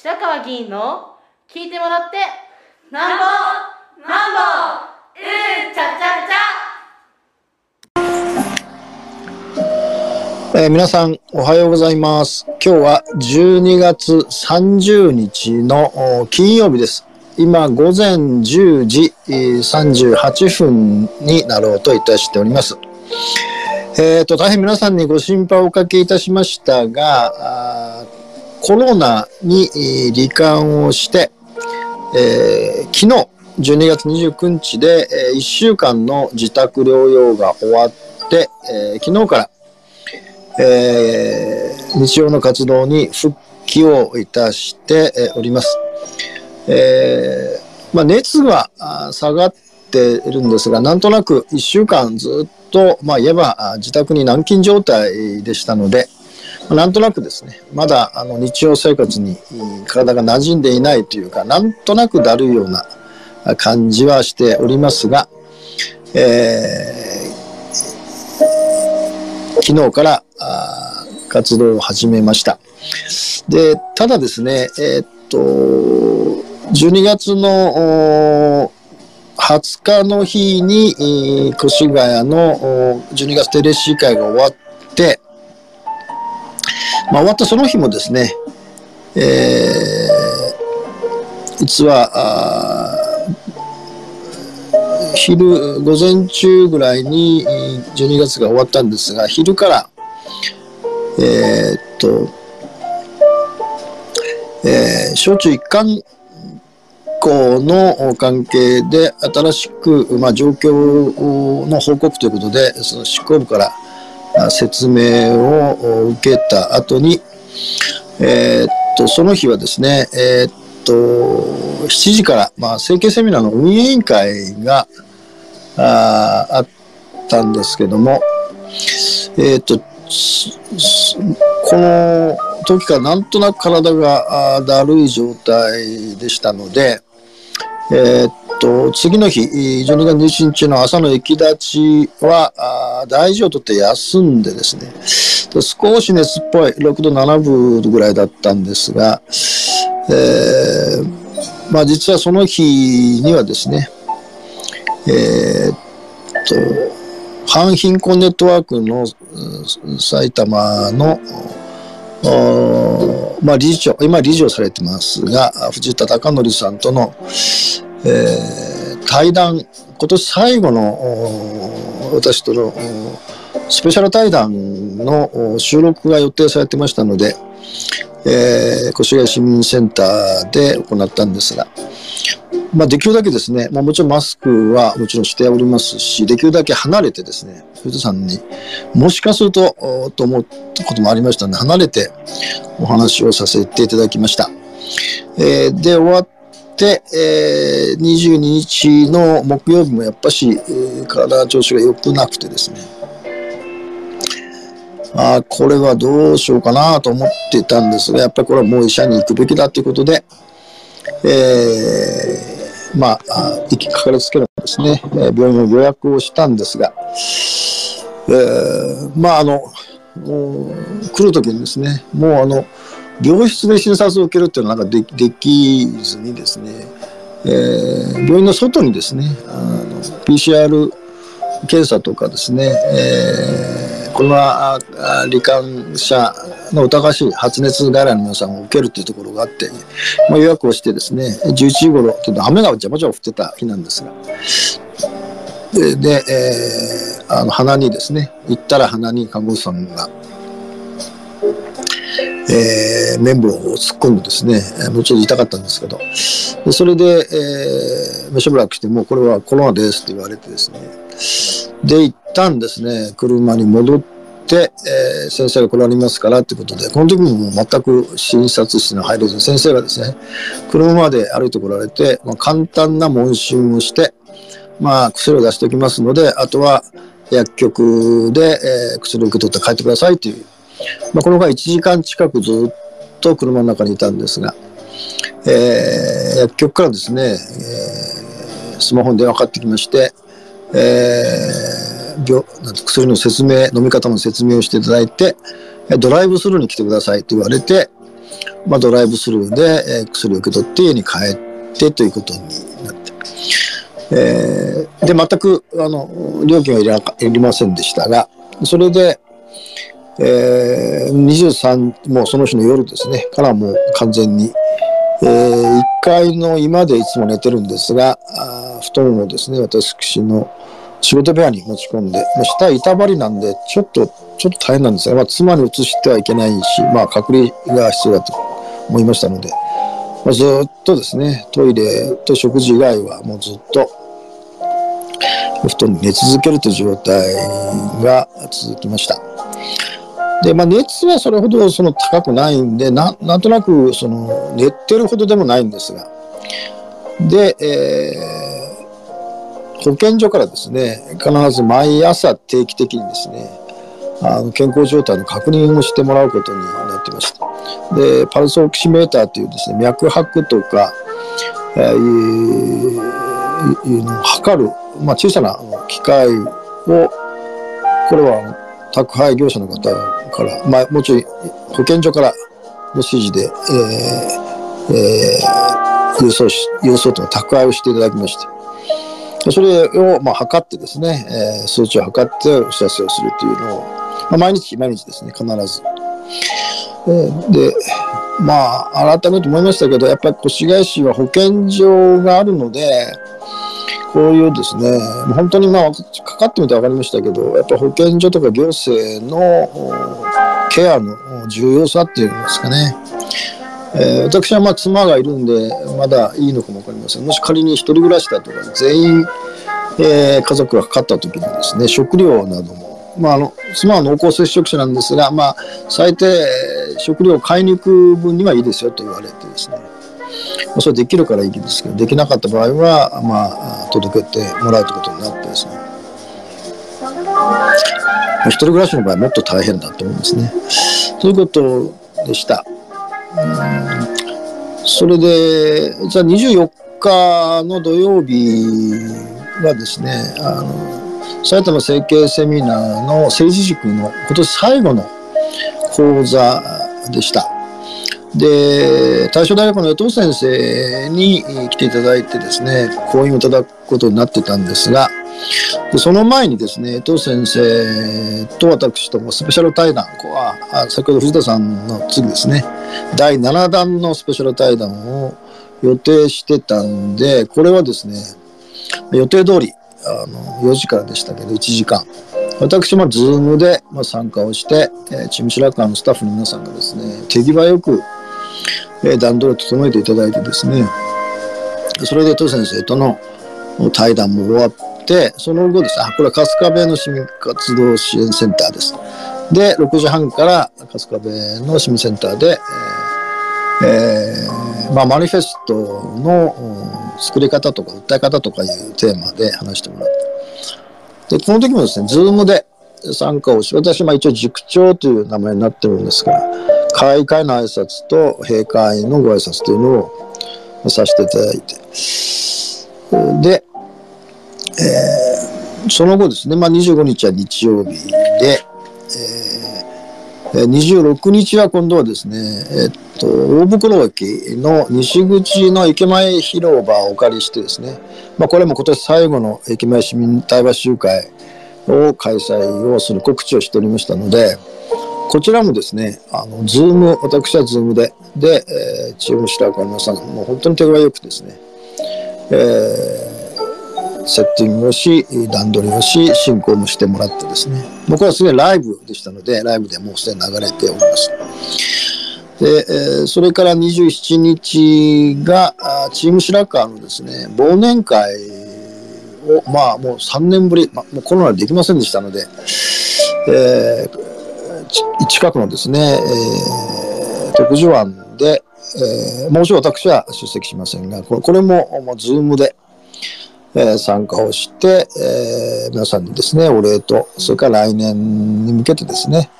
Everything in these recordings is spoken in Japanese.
白川議員の聞いてもらってなんぼなんぼうんちゃちゃちえー皆さんおはようございます。今日は12月30日の金曜日です。今午前10時38分になろうといたしております。えっ、と、大変皆さんにご心配をおかけいたしましたが、あコロナに罹患をして、えー昨日12月29日で、え1週間の自宅療養が終わって、えー昨日からえー日常の活動に復帰をいたしております。えーまあ、熱は下がっているんですが、なんとなく1週間ずっと、まあ、言えば自宅に軟禁状態でしたので、なんとなくですね、まだあの日常生活に体が馴染んでいないというか、なんとなくだるいような感じはしておりますが、えー昨日から活動を始めました。で、ただですね、えーっと、12月の20日の日に、越谷の12月定例市議会が終わって、まあ、終わったその日もですね、えー実は、昼、午前中ぐらいに12月が終わったんですが、昼から、えーっと、えー小中一貫校の関係で新しく、まあ、状況の報告ということで、その執行部から説明を受けた後に、えーっと、その日はですね、えーっと、7時から、まあ、政経セミナーの運営委員会がああったんですけども、えーっと、この時からなんとなく体がだるい状態でしたので、えーっと、次の日、12月21日の朝の駅立ちは、あ大事をとって休んでですね、少し熱っぽい6度7分ぐらいだったんですが、えーまあ実はその日にはですね、えーっと、反貧困ネットワークの埼玉の、まあ、理事長、今理事をされてますが、藤田貴則さんとの、えー対談、今年最後の私とのスペシャル対談の収録が予定されてましたので、えー越谷市民センターで行ったんですが、まあ、できるだけですね、まあ、もちろんマスクはもちろんしておりますし、できるだけ離れてですね、藤田さんにもしかすると、と思ったこともありましたので、離れてお話をさせていただきました。えーで、終わって、えー22日の木曜日もやっぱし、えー体調子が良くなくてですね、あこれはどうしようかなと思ってたんですが、やっぱりこれはもう医者に行くべきだということで、えーまあ、行きかかりつけるんですね、え病院の予約をしたんですが、えーまあ、あの、来るときにですね、もうあの、病室で診察を受けるっていうのはなんかでできずにですね、えー病院の外にですね、あの PCR 検査とかですね、えーコロナ罹患者の疑わしい発熱外来の皆さんを受けるというところがあって、まあ、予約をしてですね、11時頃、ちょっと雨がジャバジャバ降ってた日なんですが、で、でえーあの鼻にですね、行ったら鼻に看護師さんが、えー綿棒を突っ込んでですね、もうちょっと痛かったんですけど、でそれで、えーしばらくして、もうこれはコロナですって言われてですね、で、一旦ですね、車に戻って、えー先生が来られますからってことで、この時もも全く診察室に入れず、先生がですね、車まで歩いて来られて、まあ、簡単な問診をして、まあ、薬を出しておきますので、あとは薬局で、えー薬を受け取って帰ってくださいという、まあ、この間1時間近くずっと車の中にいたんですが、えー薬局からですね、えースマホに電話かかってきまして、えー病薬の説明、飲み方の説明をしていただいて、ドライブスルーに来てくださいと言われて、まあ、ドライブスルーで、えー薬を受け取って家に帰ってということになって、えーで、全く、あの、料金はいらいりませんでしたが、それで、えー、23、もうその日の夜ですね、からもう完全に、えー、1階の居間でいつも寝てるんですが、あ布団をですね、私の仕事部屋に持ち込んで、まあ、下板張りなんで、ちょっと、ちょっと大変なんですが、まあ、妻に移してはいけないし、まあ、隔離が必要だと思いましたので、まあ、ずっとですね、トイレと食事以外はもうずっと、布団に寝続けるという状態が続きました。で、まあ、熱はそれほどその高くないんで、ななんとなくその寝てるほどでもないんですが、で、えー保健所からですね、必ず毎朝定期的にですね、あの健康状態の確認をしてもらうことになってました。で、パルスオキシメーターというですね、脈拍とか、えーいうのを測る、まあ、小さな機械を、これは宅配業者の方から、まあ、もうちょい保健所からの指示で、えーえー郵送し、郵送というか宅配をしていただきまして、それをまあ測ってですね、えー数値を測ってお知らせをするというのを、まあ、毎日毎日ですね、必ず。えーで、まあ、改めて思いましたけど、やっぱり越谷市は保健所があるので、こういうですね、本当にまあ、かかってみて分かりましたけど、やっぱ保健所とか行政のケアの重要さっていうんですかね。えー私はまあ妻がいるんで、まだいいのかもわかりません。もし仮に一人暮らしだとか、全員、えー家族がかかった時にですね、食料なども、まあ、あの妻は濃厚接触者なんですが、まあ、最低食料を買いに行く分にはいいですよと言われてですね、それできるからいいんですけど、できなかった場合は、まあ、届けてもらうということになってですね、まあ一人暮らしの場合もっと大変だと思うんですね。ということでした。それで、じゃあ24日の土曜日はですね、あの、埼玉整形セミナーの政治塾の今年最後の講座でした。で、大正大学の江藤先生に来ていただいてですね、講演をいただくことになってたんですが、でその前にですね、江藤先生と私ともスペシャル対談、こはあ先ほど藤田さんの次ですね、第7弾のスペシャル対談を予定してたんで、これはですね、予定通り、あの、4時からでしたけど、1時間。私も Zoom で参加をして、えーチーム白川のスタッフの皆さんがですね、手際よく、段取りを整えていただいてですね、それで戸先生との対談も終わって、その後ですね、これは春日部の市民活動支援センターです。で、6時半から春日部の市民センターで、えーまあ、マニフェストの作り方とか訴え方とかいうテーマで話してもらって。で、この時もですね、ズームで参加をし、私は一応塾長という名前になってるんですが、開会の挨拶と閉会のご挨拶というのをさせていただいて。で、えーその後ですね、まあ、25日は日曜日で、えー26日は今度はですね、えっと、大袋駅の西口の駅前広場をお借りしてですね、まあ、これも今年最後の駅前市民対話集会を開催をする告知をしておりましたので、こちらもですね、あの、 Zoom、私は Zoom で、で、えーチーム白川の皆さん、もう本当に手際よくですね、えーセッティングをし、段取りをし、進行もしてもらってですね。僕はすでにライブでしたので、ライブでもうすでに流れております。で、えーそれから27日が、あーチーム白川のですね、忘年会を、まあもう3年ぶり、まあ、もうコロナでできませんでしたので、えーち近くのですね、えー徳寿湾で、えーもちろん私は出席しませんが、これこれも、もうズームで、えー参加をして、えー皆さんにですね、お礼と、それから来年に向けてですね、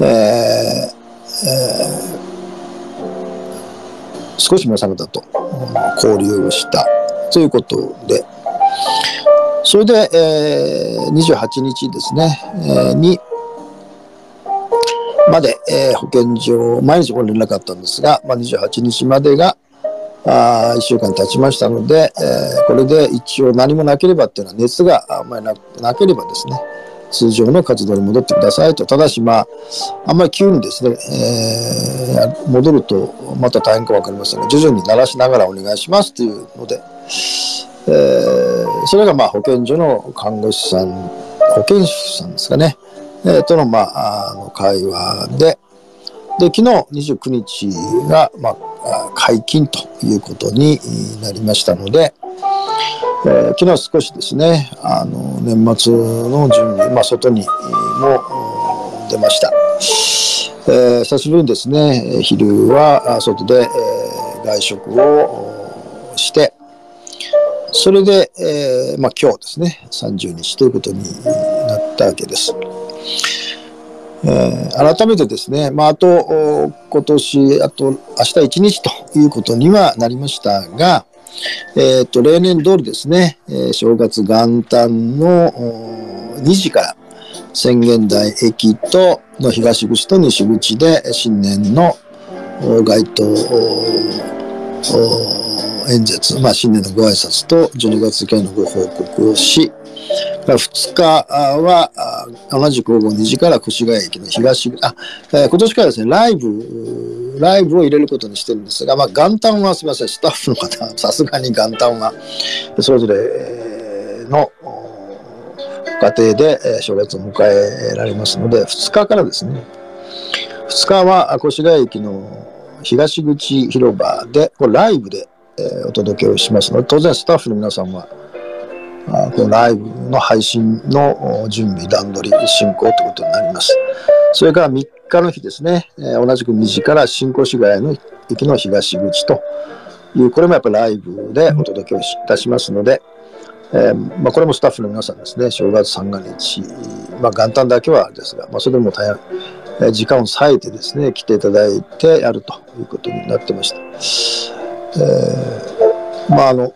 ええー少し皆さん方と交流をしたということで、それで、えー28日ですね、えーに、まで、えー保健所、毎日ご連絡あったんですが、まあ、28日までが、あ1週間経ちましたので、えーこれで一応何もなければっていうのは熱があんまりななければですね、通常の活動に戻ってくださいと。ただし、まあ、あんまり急にですね、えー戻るとまた大変かわかりませんが、徐々に慣らしながらお願いしますというので、えーそれがまあ保健所の看護師さん、保健師さんですかね、えーとのまあ、あの会話で、で、昨日29日が、ま、あ解禁ということになりましたので、えー昨日少しですね、あの、年末の準備、まあ、外にも出ました。えー久しぶりにですね、昼は外で、え外食をして、それで、えーまあ、今日ですね、30日ということになったわけです。えー改めてですね、まあ、あと、今年、あと、明日1日ということにはなりましたが、えっ、と、例年通りですね、えー正月元旦の2時から、宣言台駅との東口と西口で新年の街頭演説、まあ、新年のご挨拶と12月会のご報告をし、2日は同じく午後2時から越谷駅の東、あ、えー今年からですね、ライブ、ライブを入れることにしてるんですが、まあ、元旦はすみません、スタッフの方、さすがに元旦は、それぞれの家庭で正月を迎えられますので、2日からですね、2日は越谷駅の東口広場で、これライブで、お届けをしますので、当然スタッフの皆さんは、このライブの配信の準備、段取り、進行ということになります。それから3日の日ですね、同じく2時から新越谷の駅の東口という、これもやっぱりライブでお届けをいたしますので、えーまあ、これもスタッフの皆さんですね、正月三が日、まあ、元旦だけはですが、まあ、それでも大変、時間を割いてですね、来ていただいてやるということになってました。えーまあ、あの、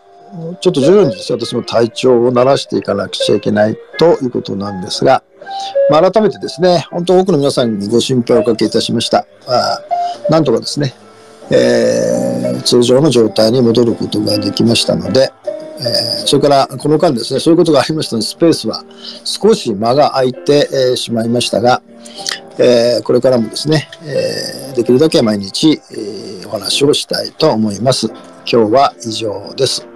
ちょっと徐々にですね、私も体調を慣らしていかなくちゃいけないということなんですが、まあ、改めてですね、本当多くの皆さんにご心配をおかけいたしました。あなんとかですね、えー通常の状態に戻ることができましたので、えーそれからこの間ですね、そういうことがありましたので、スペースは少し間が空いて、えーしまいましたが、えーこれからもですね、えーできるだけ毎日、えーお話をしたいと思います。今日は以上です。